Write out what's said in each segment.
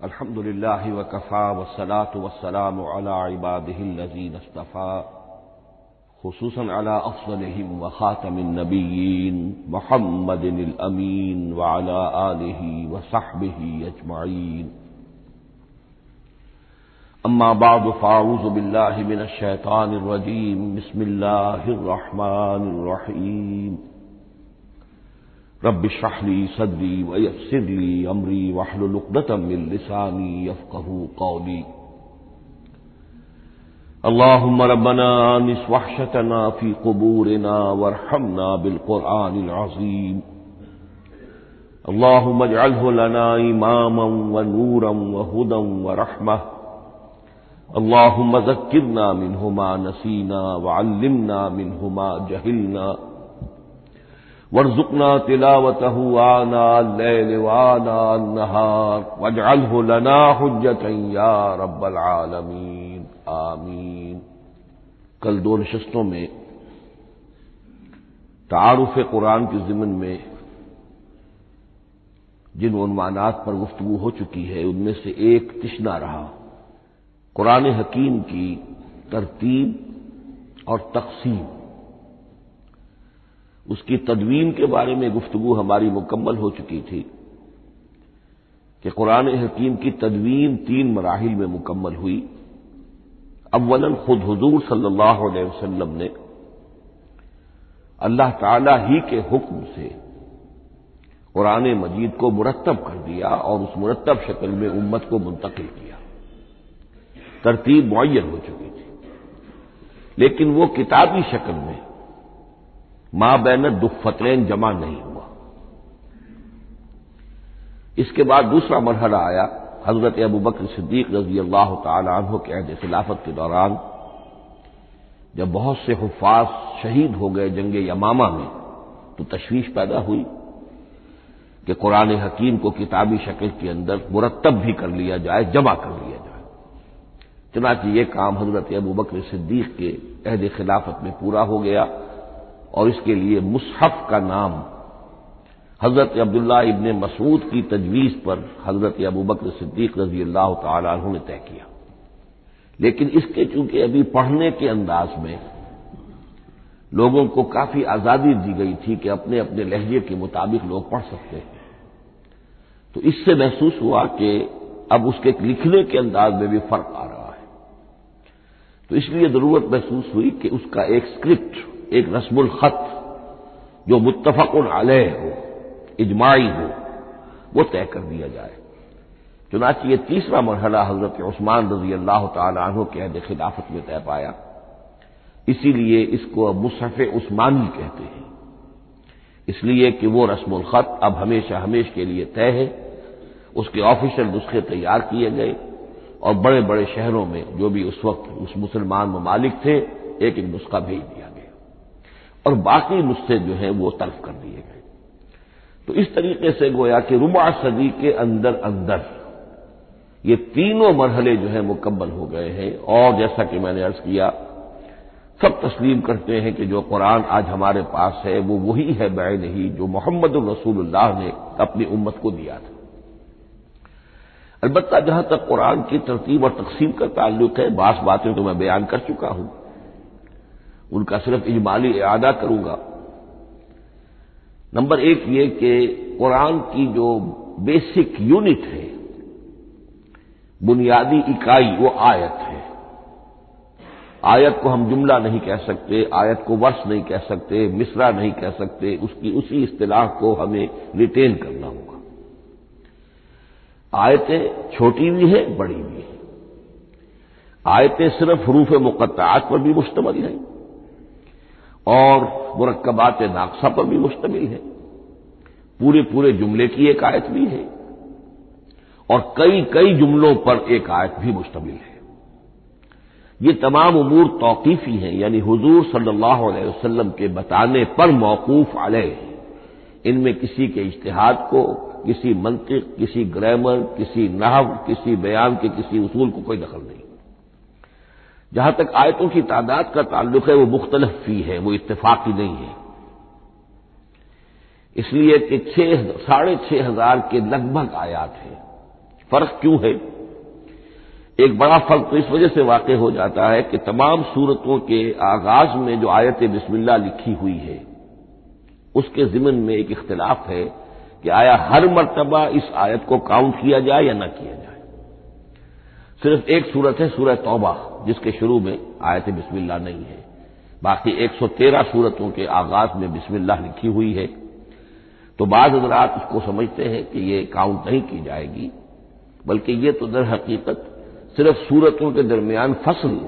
अल्हम्दुलिल्लाह वकफ़ा वसलात वसलाम अला इबादिल्लज़ीन इस्तफ़ा खुसूसन अला अफ़ज़लहिम व ख़ातमिन नबिय्यीन मुहम्मदिल अमीन व अला आलिहि व सहबिहि अजमईन अम्मा बाद फ़ाऊज़ु बिल्लाहि मिनश शैतानिर रजीम बिस्मिल्लाहिर रहमानिर रहीम रब शहली सदरी वयसरली अमरी वहलुलुक़दतम मिन लिसानी यफ़क़हू कौली। अल्लाहुम्म रब्बना अनिस वहशतना फ़ी क़ुबूरिना वरहमना बिलक़ुरआनिल अज़ीम। अल्लाहुम्म इजअलहु लना इमामन व नूरन व हुदन व रहमह। अल्लाहुम्म ज़क्किरना मिन्हु मा वर्जुकना तिलावतहु आना लैल वाना नहार, वजअलहु लना हुज्जतन या रब्बल आलमीन। आमीन। कल दो नशस्तों में, तारुफ कुरान की जिमन में, जिन उन्वानात पर गुफ्तगु हो चुकी है, उनमें से एक तिश्ना रहा। कुरान हकीम की तरतीब और तकसीम। उसकी तदवीन के बारे में गुफ्तगु हमारी मुकम्मल हो चुकी थी कि कुरान हकीम की तदवीन तीन मराहल में मुकम्मल हुई। अव्वलन खुद हजूर सल्लल्लाहु अलैहि वसल्लम ने अल्लाह ताला ही के हुक्म से कुरान मजीद को मुरतब कर दिया और उस मुरतब शक्ल में उम्मत को मुंतकिल किया। तरतीब मुन हो चुकी थी। लेकिन वो किताबी शक्ल में माँ बैन दुफतैन जमा नहीं हुआ। इसके बाद दूसरा मरहला आया, हज़रत अबू बकर सिद्दीक रज़ी अल्लाह तु के अहद खिलाफत के दौरान, जब बहुत से हुफाज शहीद हो गए जंग यमामा में तो तशवीश पैदा हुई कि कुरान हकीम को किताबी शक्ल के अंदर मुरतब भी कर लिया जाए, जमा कर लिया जाए। चुनाच ये काम हज़रत अबू बकर सिद्दीक के अहद खिलाफत में पूरा हो गया। और इसके लिए मुसहफ का नाम हज़रत अब्दुल्ला इबन मसूद की तजवीज पर हज़रत अबू बकर सिद्दीक रज़ी अल्लाह तु ने तय किया। लेकिन इसके चूँकि अभी पढ़ने के अंदाज में लोगों को काफ़ी आज़ादी दी गई थी कि अपने अपने लहजे के मुताबिक लोग पढ़ सकते हैं तो इससे महसूस हुआ कि अब उसके लिखने के अंदाज में भी फ़र्क आ रहा है। तो इसलिए ज़रूरत महसूस हुई कि उसका एक स्क्रिप्ट एक रस्मुल खत जो मुतफक अलह हो, इजमाई हो, वो तय कर दिया जाए। चुनाच ये तीसरा मरहला हज़रत उस्मान रज़ी अल्लाह तु के अहद खिलाफत में तय पाया। इसीलिए इसको अब मुसफ़ उस्मानी कहते हैं। इसलिए कि वो रस्मुल खत अब हमेशा हमेश के लिए तय है। उसके ऑफिशियल नुस्खे तैयार किए गए और बड़े बड़े शहरों में जो भी उस वक्त उस मुसलमान ममालिक थे एक एक नुस्खा भेज दिया और बाकी नुस्खे जो हैं वो तर्फ कर दिए गए। तो इस तरीके से गोया कि रुबा सदी के अंदर अंदर ये तीनों मरहले जो है मुकम्मल हो गए हैं। और जैसा कि मैंने अर्ज़ किया, सब तस्लीम करते हैं कि जो कुरान आज हमारे पास है, वो वही है बैन ही जो मोहम्मद रसूलुल्लाह ने अपनी उम्मत को दिया था। अलबत्ता जहाँ तक कुरान की तरतीब और तकसीम का ताल्लुक है, बास बातें तो मैं बयान कर चुका हूँ। उनका सिर्फ़ इजमाली इरादा करूँगा। नंबर एक ये कि कुरान की जो बेसिक यूनिट है, बुनियादी इकाई, वो आयत है। आयत को हम जुमला नहीं कह सकते, आयत को वर्ष नहीं कह सकते, मिसरा नहीं कह सकते, उसकी उसी इस्तेलाह को हमें रिटेन करना होगा। आयतें छोटी भी हैं, बड़ी भी हैं। आयतें सिर्फ़ हरूफ मुकत्तात पर भी मुश्तमिल हैं। और मुरक्बात नाकसा पर भी मुश्तमिल है। पूरे पूरे जुमले की एक आयत भी है। और कई कई जुमलों पर एक आयत भी मुश्तमिल है। ये तमाम उमूर तौकीफी हैं, यानी हुजूर सल्लल्लाहु अलैहि वसल्लम के बताने पर मौकूफ अलह है इनमें किसी के इश्तहाद को, किसी मंतिक, किसी ग्रामर, किसी नहव, किसी बयान के किसी उसूल को कोई दखल नहीं। जहाँ तक आयतों की तादाद का ताल्लुक है, वो मुख्तलफ फ़ी है, वो इतफाकी नहीं है। इसलिए कि छह, साढ़े छह हज़ार के लगभग आयात हैं। फ़र्क क्यों है? एक बड़ा फ़र्क तो इस वजह से वाक़ हो जाता है कि तमाम सूरतों के आगाज़ में जो आयत बिस्मिल्लाह लिखी हुई है, उसके जिमन में एक इख्तलाफ है कि आया हर मरतबा इस आयत को काउंट किया जाए या न किया जाए। सिर्फ़ एक सूरत है, सूरह तौबा, जिसके शुरू में आयत बिस्मिल्लाह नहीं है। बाकी 113 सूरतों के आगाज़ में बिस्मिल्लाह लिखी हुई है। तो बाद हजरात उसको समझते हैं कि ये काउंट नहीं की जाएगी, बल्कि ये तो दर हकीकत सिर्फ़ सूरतों के दरमियान फ़सल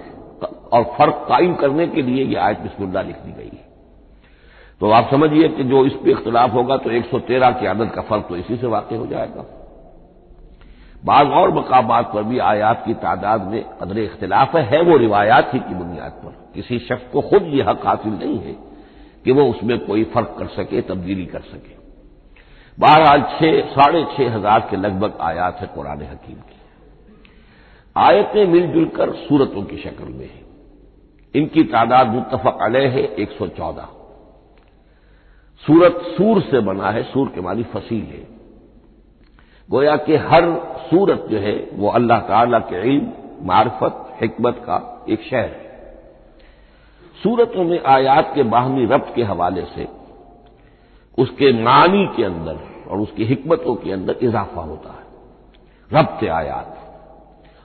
और फ़र्क कायम करने के लिए यह आयत बिस्मिल्लाह लिख दी गई है। तो आप समझिए कि जो इस पर इख्तलाफ होगा तो 113 की आदत का फ़र्क तो इसी से वाक़ हो जाएगा। बाद और मकामात पर भी आयात की तादाद में कदर इख्तलाफ है, वो रिवायात ही की बुनियाद पर। किसी शख्स को खुद यह हक हासिल नहीं है कि वो उसमें कोई फ़र्क कर सके तब्दीली कर सके। बहरहाल छह साढ़े छह हज़ार के लगभग आयात है कुरान हकीम की। आयतें मिलजुल कर सूरतों की शक्ल में है। इनकी तादाद मुतफक अलह है एक सौ चौदह। सूरत सूर से बना है सूर के मानी फसील है। गोया कि हर सूरत जो है, वो अल्लाह ताला के इल्म, मार्फत हमत का एक शहर है। सूरतों में आयात के बाहमी रब्त के हवाले से, उसके मानी के अंदर और उसकी हिकमतों के अंदर इजाफा होता है। रब्त आयात।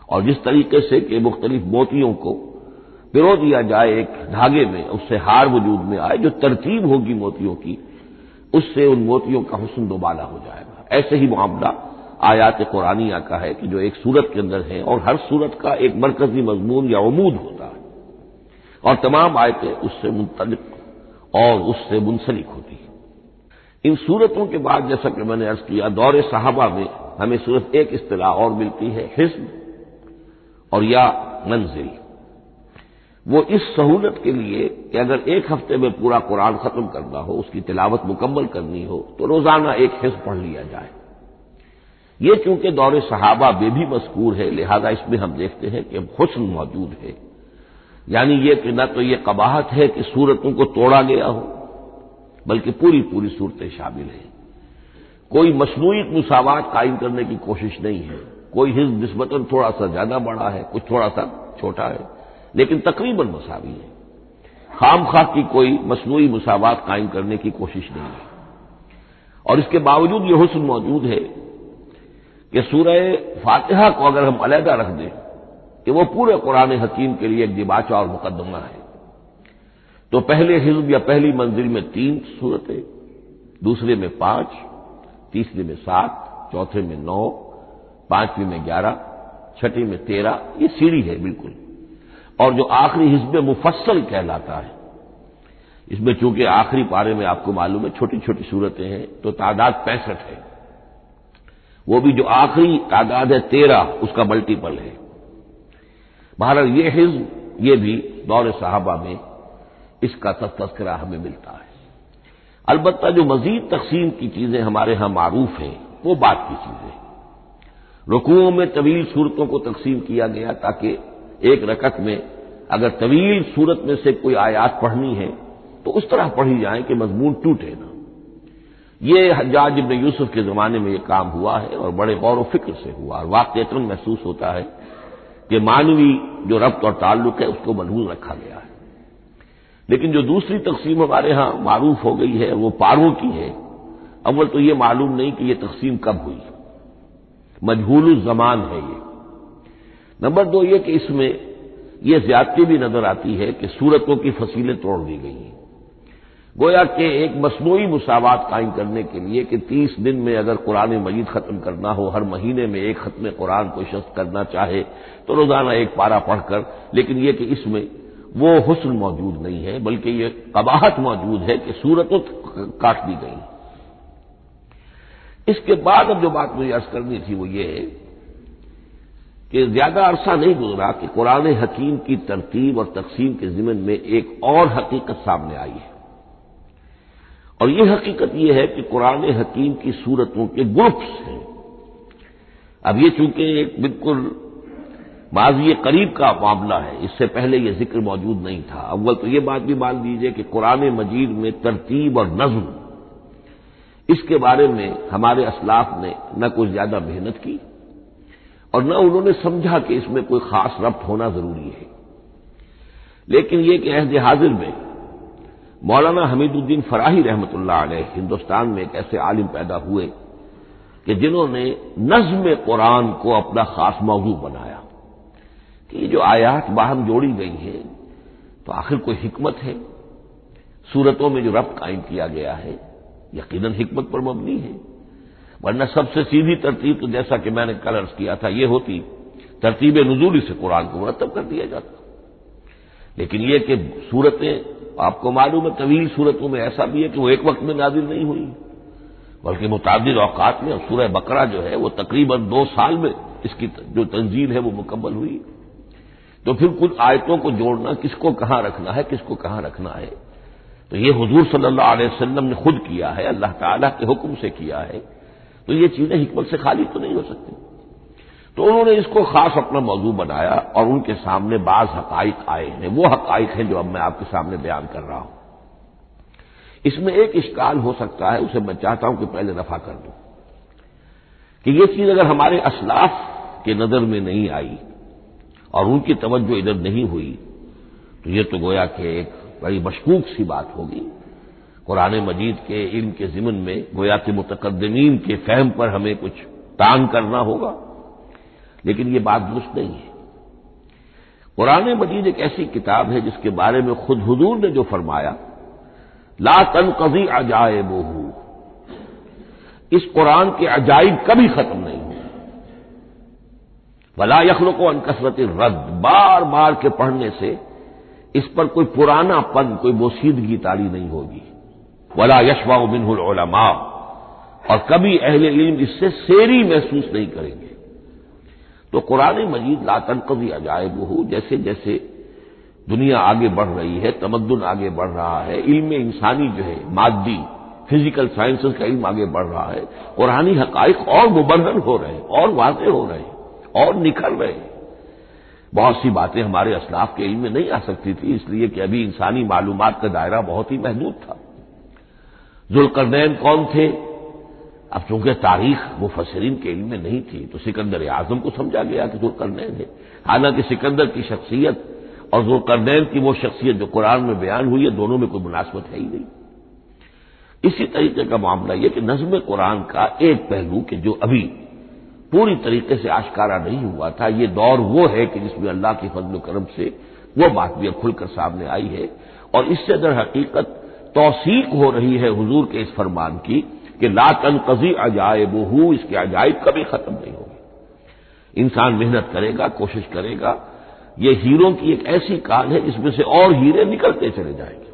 और जिस तरीके से कि मुख्तलिफ़ मोतियों को पिरो दिया जाए एक धागे में, उससे हार वजूद में आए, जो तरतीब होगी मोतियों की, उससे उन मोतियों का हुसन दोबाला हो जाएगा। ऐसे ही मामला आयात कुरानिया का है कि जो एक सूरत के अंदर है और हर सूरत का एक मरकजी मजमून या उमूद होता है। और तमाम आयतें उससे मुंतलिक और उससे मुंसलिक होती हैं। इन सूरतों के बाद जैसा कि मैंने अर्ज़ किया, दौरे साहबा में हमें सिर्फ़ एक इतलाह और मिलती है, हिस्म और या मंजिल। वो इस सहूलत के लिए कि अगर एक हफ़्ते में पूरा कुरान खत्म करना हो, उसकी तिलावत मुकम्मल करनी हो तो रोज़ाना एक हिस्स पढ़ लिया जाए। ये चूँकि दौरे सहाबा में भी मजकूर है, लिहाजा इसमें हम देखते हैं कि हुसन मौजूद है। यानी ये कि न तो ये कबाहत है कि सूरतों को तोड़ा गया हो, बल्कि पूरी पूरी सूरतें शामिल हैं। कोई मसनू मुसावत कायम करने की कोशिश नहीं है। कोई हिज नस्बतन थोड़ा सा ज़्यादा बड़ा है, कुछ थोड़ा सा छोटा है, लेकिन तकरीबन मसावी है। खाम खा की कोई मसनू मुसावत कायम करने की कोशिश नहीं है। और इसके बावजूद यह हुसन मौजूद है कि सूरह फातिहा को अगर हम अलहदा रख दें कि वो पूरे कुरान हकीम के लिए एक दिबाचा और मुकदमा है तो पहले हिजब या पहली मंजिल में तीन सूरतें, दूसरे में पाँच, तीसरे में सात, चौथे में नौ, पांचवीं में ग्यारह, छठी में तेरह, ये सीढ़ी है बिल्कुल। और जो आखिरी हिस्ब मुफसल कहलाता है, इसमें चूँकि आखिरी पारे में आपको मालूम है छोटी छोटी सूरतें हैं तो तादाद पैंसठ है। वो भी जो आखिरी तादाद है तेरह उसका मल्टीपल है। बहरहाल ये हिज्ब, ये भी दौर साहबा में इसका तस्करा हमें मिलता है। अलबत्ता जो मजीद तकसीम की चीज़ें हमारे यहाँ मारूफ हैं, वो बात की चीज़ें रुकुओं में तवील सूरतों को तकसीम किया गया ताकि एक रकत में अगर तवील सूरत में से कोई आयात पढ़नी है तो उस तरह पढ़ी जाए कि मजमून टूटे ना। ये हजाज इबन यूसुफ के जमाने में ये काम हुआ है और बड़े गौर व फ़िक्र से हुआ और वाकयतन महसूस होता है कि मानवी जो रब्त और ताल्लुक है, उसको मनहूज रखा गया है। लेकिन जो दूसरी तकसीम हमारे यहाँ मारूफ हो गई है, वो पारों की है। अव्वल तो ये मालूम नहीं कि ये तकसीम कब हुई। मजहूल जमान है ये। नंबर दो ये कि इसमें ये ज्यादती भी नज़र आती है कि सूरतों की फसीलें तोड़ दी गई हैं। गोया के एक मसनू मुसावत कायम करने के लिए कि तीस दिन में अगर कुरान मजीद खत्म करना हो, हर महीने में एक खत्म कुरान को शस्त करना चाहे तो रोज़ाना एक पारा पढ़कर, लेकिन यह कि इसमें वो हुस्न मौजूद नहीं है, बल्कि ये कबाहत मौजूद है कि सूरतों काट दी गई। इसके बाद अब जो बात मुझे अर्ज़ करनी थी वो ये कि ज़्यादा अरसा नहीं गुजरा कि कुरान हकीम की तरतीब और तकसीम के जिमन में एक और हकीकत सामने आई है। और ये हकीकत यह है कि कुरान हकीम की सूरतों के ग्रुप्स हैं। अब ये चूँकि एक बिल्कुल माजी करीब का मामला है, इससे पहले यह ज़िक्र मौजूद नहीं था। अव्वल तो यह बात भी मान लीजिए कि कुरान मजीद में तरतीब और नज्म, इसके बारे में हमारे असलाफ ने न कुछ ज़्यादा मेहनत की और न उन्होंने समझा कि इसमें कोई खास रब्त होना ज़रूरी है। लेकिन यह कि अहद हाजिर में मौलाना हमीदुद्दीन फराही रहमत हिंदुस्तान में एक ऐसे आलिम पैदा हुए कि जिन्होंने नज्म कुरान को अपना खास मौजू बनाया कि जो आयात बाहम जोड़ी गई हैं तो आखिर कोई हिकमत है? सूरतों में जो रब्त कायम किया गया है, यकीनन हिकमत पर मबनी है। वरना सबसे सीधी तरतीब तो जैसा कि मैंने कल अर्ज़ किया था यह होती तरतीब नजूली से कुरान को मुरतब कर दिया जाता। लेकिन यह कि सूरतें आपको मालूम है, तवील सूरतों में ऐसा भी है कि वो एक वक्त में नाजिल नहीं हुई। बल्कि मुताद अवकात में सूरह बकरा जो है, वो तकरीबन दो साल में इसकी जो तंजील है, वो मुकम्मल हुई। तो फिर कुछ आयतों को जोड़ना, किसको कहाँ रखना है, किसको कहाँ रखना है? तो ये हजूर सल्लल्लाहु अलैहि वसल्लम ने खुद किया है, अल्लाह ताला के हुक्म से किया है। तो ये चीज़ें हिकमत से खाली तो नहीं हो सकती। तो उन्होंने इसको खास अपना मौजू बनाया और उनके सामने बाज हकाइक आए हैं। वो हकाइक हैं जो अब मैं आपके सामने बयान कर रहा हूँ। इसमें एक इश्काल हो सकता है, उसे मैं चाहता हूँ कि पहले रफा कर दूँ। कि ये चीज़ अगर हमारे असलाफ के नज़र में नहीं आई और उनकी तवज्जो इधर नहीं हुई तो ये तो गोया कि एक बड़ी मशकूक सी बात होगी। कुरान मजीद के इल्म के जिमन में गोया के मुतकदमीन के फहम पर हमें कुछ तान करना होगा। लेकिन ये बात दुरुस्त नहीं है। कुरान मजीद एक ऐसी किताब है जिसके बारे में खुद हजूर ने जो फरमाया, ला तन कजी अजाए बोहू इस कुरान के अजाइब कभी खत्म नहीं हुए। वला यखल को अनकसरत रद्द। बार बार के पढ़ने से इस पर कोई पुराना पन, कोई बोसीदगी तारी नहीं होगी। वला यशवा बिनहुलमा और कभी अहले इल्म इससे सेरी महसूस नहीं करेंगे। तो कुरान मजीद लातन कभी अजायब हो जैसे जैसे दुनिया आगे बढ़ रही है, तमद्दुन आगे बढ़ रहा है, इल्म इंसानी जो है, मादी, फ़िज़िकल साइंसेस का इल्म आगे बढ़ रहा है, कुरानी हकाइक और मुबर्रन हो रहे हैं, और वाजे हो रहे हैं, और निखर रहे हैं। बहुत सी बातें हमारे असलाफ के इल्म में नहीं आ सकती थी, इसलिए कि अभी इंसानी मालूम का दायरा बहुत ही महदूद था। जुलकरनैन कौन थे? अब चूँकि तारीख वो फसरीन के इल्म में नहीं थी तो सिकंदर आज़म को समझा गया कि जुलकरनैन है। हालाँकि सिकंदर की शख्सियत और जुलकरनैन की वो शख्सियत जो कुरान में बयान हुई है, दोनों में कोई मुनासबत है ही नहीं। इसी तरीके का मामला यह कि नज्म कुरान का एक पहलू कि जो अभी पूरी तरीके से आशकारा नहीं हुआ था, ये दौर वो है कि जिसमें अल्लाह की फजल करम से वो बात भी अब खुलकर सामने आई है। और इससे अगर हकीकत तोसीक हो रही है हजूर के इस फरमान की कि ला तन कजी अजायब हूँ, इसके अजायब कभी खत्म नहीं होगी। इंसान मेहनत करेगा, कोशिश करेगा। ये हीरों की एक ऐसी काल है जिसमें से और हीरे निकलते चले जाएँगे।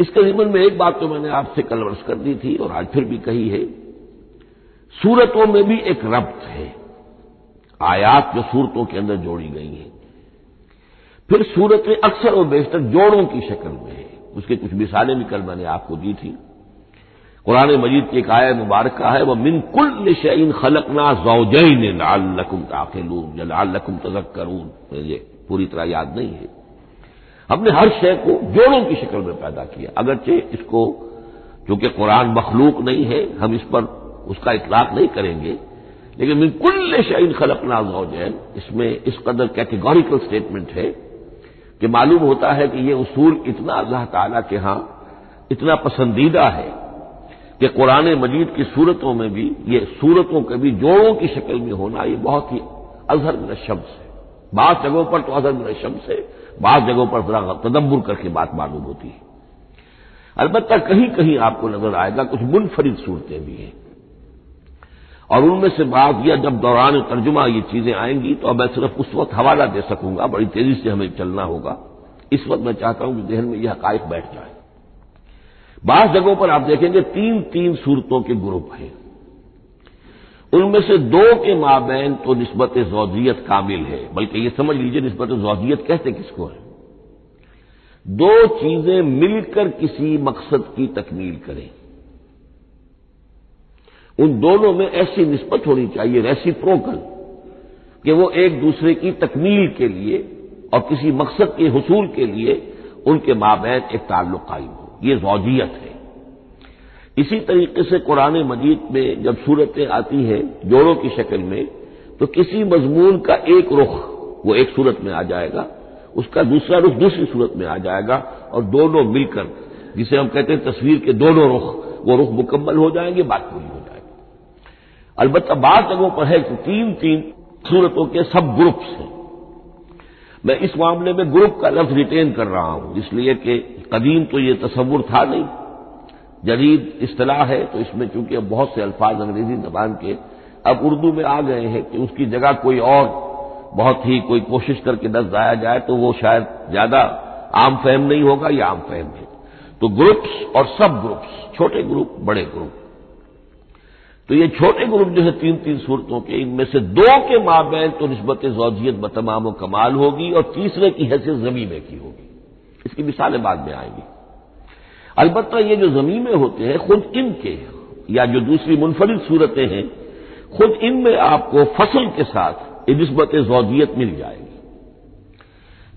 इसके जिमन में एक बात तो मैंने आपसे कल वर्ष कर दी थी, और आज फिर भी कही है। सूरतों में भी एक रब्त है। आयात जो सूरतों के अंदर जोड़ी गई हैं। फिर सूरतें अक्सर और बेशतर जोड़ों की शक्ल में है। उसके कुछ मिसालें भी कल मैंने आपको दी थी। कुरान मजीद की एक आय मुबारक है, वह मिन कुल शईन खलकना जौजैन लाल लकुम ताखिलून या लाल लकुम तजक करून मुझे पूरी तरह याद नहीं है। हमने हर शय को जोड़ों की शक्ल में पैदा किया। अगरचे इसको, चूँकि कुरान मखलूक नहीं है, हम इस पर उसका इतलाक नहीं करेंगे, लेकिन मिन कुल शईन खलकना जौजैन, इसमें इस कदर कैटेगोरिकल स्टेटमेंट है कि मालूम होता है कि यह उसूल इतना अल्लाह ताला के यहाँ इतना पसंदीदा है कि कुरान मजीद की सूरतों में भी, ये सूरतों के भी जोड़ों की शक्ल में होना, ये बहुत ही अजहर शब्द है। बास जगहों पर तो अदर शम्स है, बास जगहों पर जरा तदब्बर करके बात मालूम होती है। अलबत्त कहीं कहीं आपको नज़र आएगा, कुछ मुनफरिद सूरतें भी हैं। और उनमें से बात यह जब दौरान तर्जुमा ये चीज़ें आएँगी तो अब मैं सिर्फ़ उस वक्त हवाला दे सकूँगा, बड़ी तेज़ी से हमें चलना होगा। इस वक्त मैं चाहता हूँ कि जहन में यह हकायक बैठ जाए। बास जगहों पर आप देखेंगे तीन तीन सूरतों के ग्रुप हैं। उनमें से दो के माबैन तो नस्बत जौजियत कामिल है। बल्कि ये समझ लीजिए नस्बत जौजियत कहते किसको है? दो चीज़ें मिलकर किसी मकसद की तकमील करें। उन दोनों में ऐसी नस्बत होनी चाहिए, ऐसी प्रोकल, कि वो एक दूसरे की तकमील के लिए और किसी मकसद के हसूल के लिए उनके माबैन एक ताल्लुक कायम हो। ये जौजियत है। इसी तरीके से कुरान मजीद में जब सूरतें आती हैं, जोड़ों की शक्ल में तो किसी मजमून का एक रुख, वो एक सूरत में आ जाएगा, उसका दूसरा रुख दूसरी सूरत में आ जाएगा, और दोनों मिलकर, जिसे हम कहते हैं तस्वीर के दोनों रुख, वो रुख मुकम्मल हो जाएँगे, बात पूरी हो जाएगी। अलबत्त बात जगहों पर है कि तीन तीन सूरतों के सब ग्रुप्स हैं, मैं इस मामले में ग्रुप का लफ्ज रिटेन कर रहा हूँ, इसलिए कि कदीम तो ये तस्वुर था नहीं। जदीद इस्तलाह है तो इसमें चूँकि अब बहुत से अल्फाज अंग्रेज़ी जबान के अब उर्दू में आ गए हैं कि उसकी जगह कोई और बहुत ही कोई कोशिश करके दस आया जाए तो वो शायद ज़्यादा आम फहम नहीं होगा या आम फहम है। तो ग्रुप्स और सब ग्रुप्स, छोटे ग्रुप, बड़े ग्रुप। तो ये छोटे ग्रुप जो है तीन तीन सूरतों के, इनमें से दो के माबैन तो नस्बत जौजियत बतमाम कमाल होगी और तीसरे की हैसियत जमीने की होगी। इसकी मिसालें बाद में आएँगी। अलबत्त ये जो जमीनें होते हैं, खुद इनके, या जो दूसरी मुनफरद सूरतें हैं, खुद इनमें आपको फ़सल के साथ नस्बत जौजियत मिल जाएगी।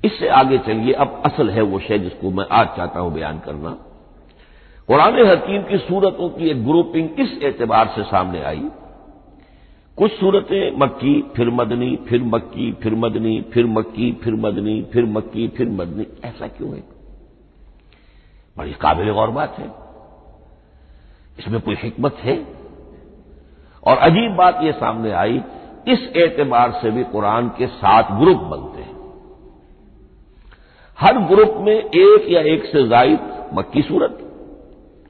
इससे आगे चलिए, अब असल है वो शय जिसको मैं आज चाहता हूँ बयान करना। कुरान हकीम की सूरतों की एक ग्रुपिंग इस एतबार से सामने आई। कुछ सूरतें, मक्की, फिर मदनी, फिर मक्की, फिर मदनी, फिर मक्की, फिर मदनी, फिर मक्की, फिर मदनी। ऐसा क्यों है? बड़ी काबिल गौर बात है। इसमें कोई हिकमत है? और अजीब बात यह सामने आई, इस एतबार से भी कुरान के सात ग्रुप बनते हैं। हर ग्रुप में एक या एक से जायद मक्की सूरत,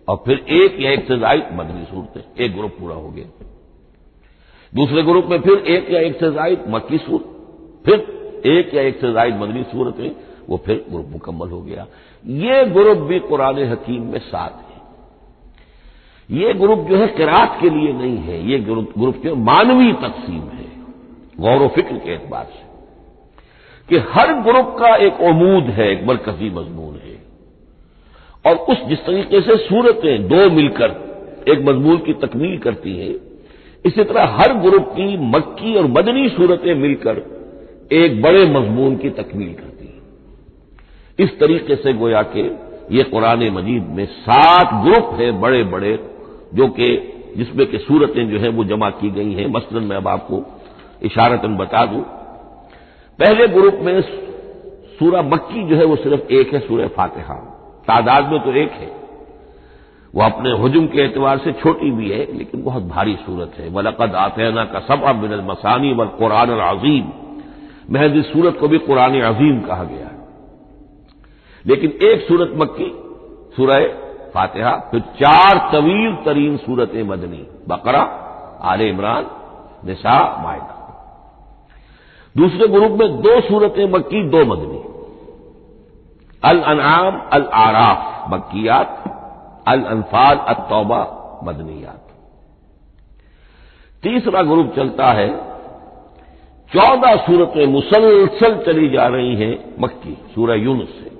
और फिर एक या एक से जायद मदनी सूरतें। एक ग्रुप पूरा हो गया। दूसरे ग्रुप में फिर एक या एक से जायद मक्की सूरत फिर एक या एक से जायद मदनी सूरतें वो फिर ग्रुप मुकम्मल हो गया। ये ग्रुप भी कुरान हकीम में सात है। ये ग्रुप जो है किरात के लिए नहीं है, ये ग्रुप ग्रुप जो मानवीय तकसीम है, गौर फ़िक्र के एतबार से। कि हर ग्रुप का एक अमूद है, एक मरकजी मजमून है। और उस जिस तरीके से सूरतें दो मिलकर एक मजमून की तकमील करती हैं इसी तरह हर ग्रुप की मक्की और मदनी सूरतें मिलकर एक बड़े मजमून की तकमील करती हैं। इस तरीके से गोया के ये कुरान मजीद में सात ग्रुप हैं बड़े बड़े जो कि जिसमें कि सूरतें जो है वो जमा की गई हैं। मसलन मैं अब आपको इशारतन बता दूँ। पहले ग्रुप में सूरा मक्की जो है वो सिर्फ़ एक है सूर्य फातिहा। तादाद में तो एक है। वो अपने हजम के एतबार से छोटी भी है, लेकिन बहुत भारी सूरत है। वलकद आतना का सब मिनल मसानी व कुरान अजीम। महज इस सूरत को भी कुरान अजीम कहा गया है। लेकिन एक सूरत मक्की, सूरह फातिहा, फिर चार तवील तरीन सूरत मदनी। बकरा, आल इमरान निशा मायदा। दूसरे ग्रुप में दो सूरतें मक्की, दो मदनी। अल अनाम अल आराफ मक्कियात अल अनफाल अल तौबा मदनियात। तीसरा ग्रुप चलता है, चौदह सूरतें मुसलसल चली जा रही हैं मक्की, सूरह यूनुस से।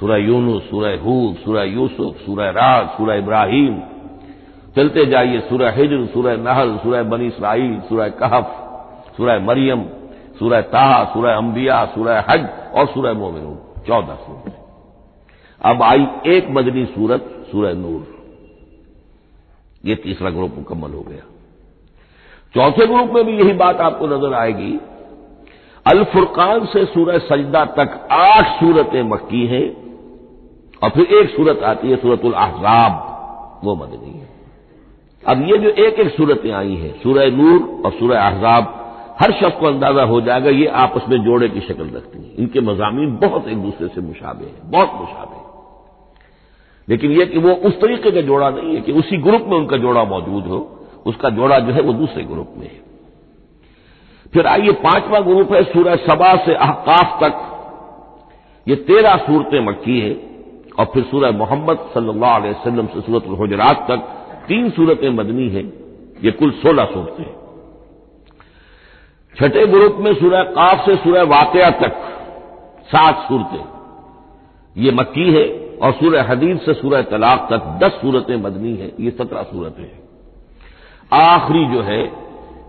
सूरह यूनुस, सूरह हूद, सूरह यूसुफ, सूरह राज, सूरह इब्राहिम। चलते जाइए, सूरह हिजर, सूरह नहल, सूरह बनी इसराइल, सूरह कहफ, सूरह मरियम, सूरह ताहा, सूरह अंबिया, सूरह हज और सूरह मोमिन चौदह सूरत। अब आई एक मदनी सूरत, सूरह नूर। ये तीसरा ग्रुप मुकम्मल हो गया। चौथे ग्रुप में भी यही बात आपको नज़र आएगी। अल फुरकान से सूरह सजदा तक आठ सूरतें मक्की हैं और फिर एक सूरत आती है सूरतुल अहजाब, वो मदनी है। अब ये जो एक एक सूरतें आई हैं, सूरह नूर और सूरह अहजाब, हर शख्स को अंदाज़ा हो जाएगा ये आपस में जोड़े की शक्ल रखती हैं। इनके मजामी बहुत एक दूसरे से मुशाबे हैं, बहुत मुशाबे हैं। लेकिन यह कि वो उस तरीके का जोड़ा नहीं है कि उसी ग्रुप में उनका जोड़ा मौजूद हो, उसका जोड़ा जो है वो दूसरे ग्रुप में है। फिर आइए पांचवा ग्रुप है सूरह सबा से अहकाफ तक। ये तेरह सूरतें मक्की है और फिर सूरह मोहम्मद सल्लल्लाहु से सूरत हजरात तक तीन सूरतें मदनी हैं, ये कुल सोलह सूरतें। छठे ग्रुप में सूरह काफ से सूरह वाकया तक सात सूरतें। ये मक्की है और सूरह हदीब से सूरह तलाक तक दस सूरतें मदनी है, ये सत्रह सूरतें हैं। आखिरी जो है,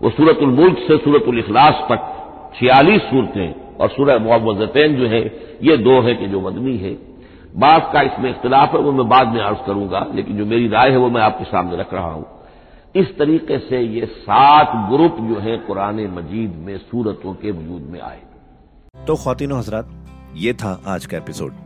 वो सूरतुल मुल्क से सूरतुल इखलास तक छियालीस सूरतें और सूरह मुआवजतैन जो है, ये दो है कि जो मदनी है। बात का इसमें इख्तलाफ है, वो मैं बाद में अर्ज़ करूँगा, लेकिन जो मेरी राय है, वो मैं आपके सामने रख रहा हूँ। इस तरीके से ये सात ग्रुप जो है, कुरान मजीद में सूरतों के वजूद में आए। तो खातिनों हजरात, ये था आज का एपिसोड।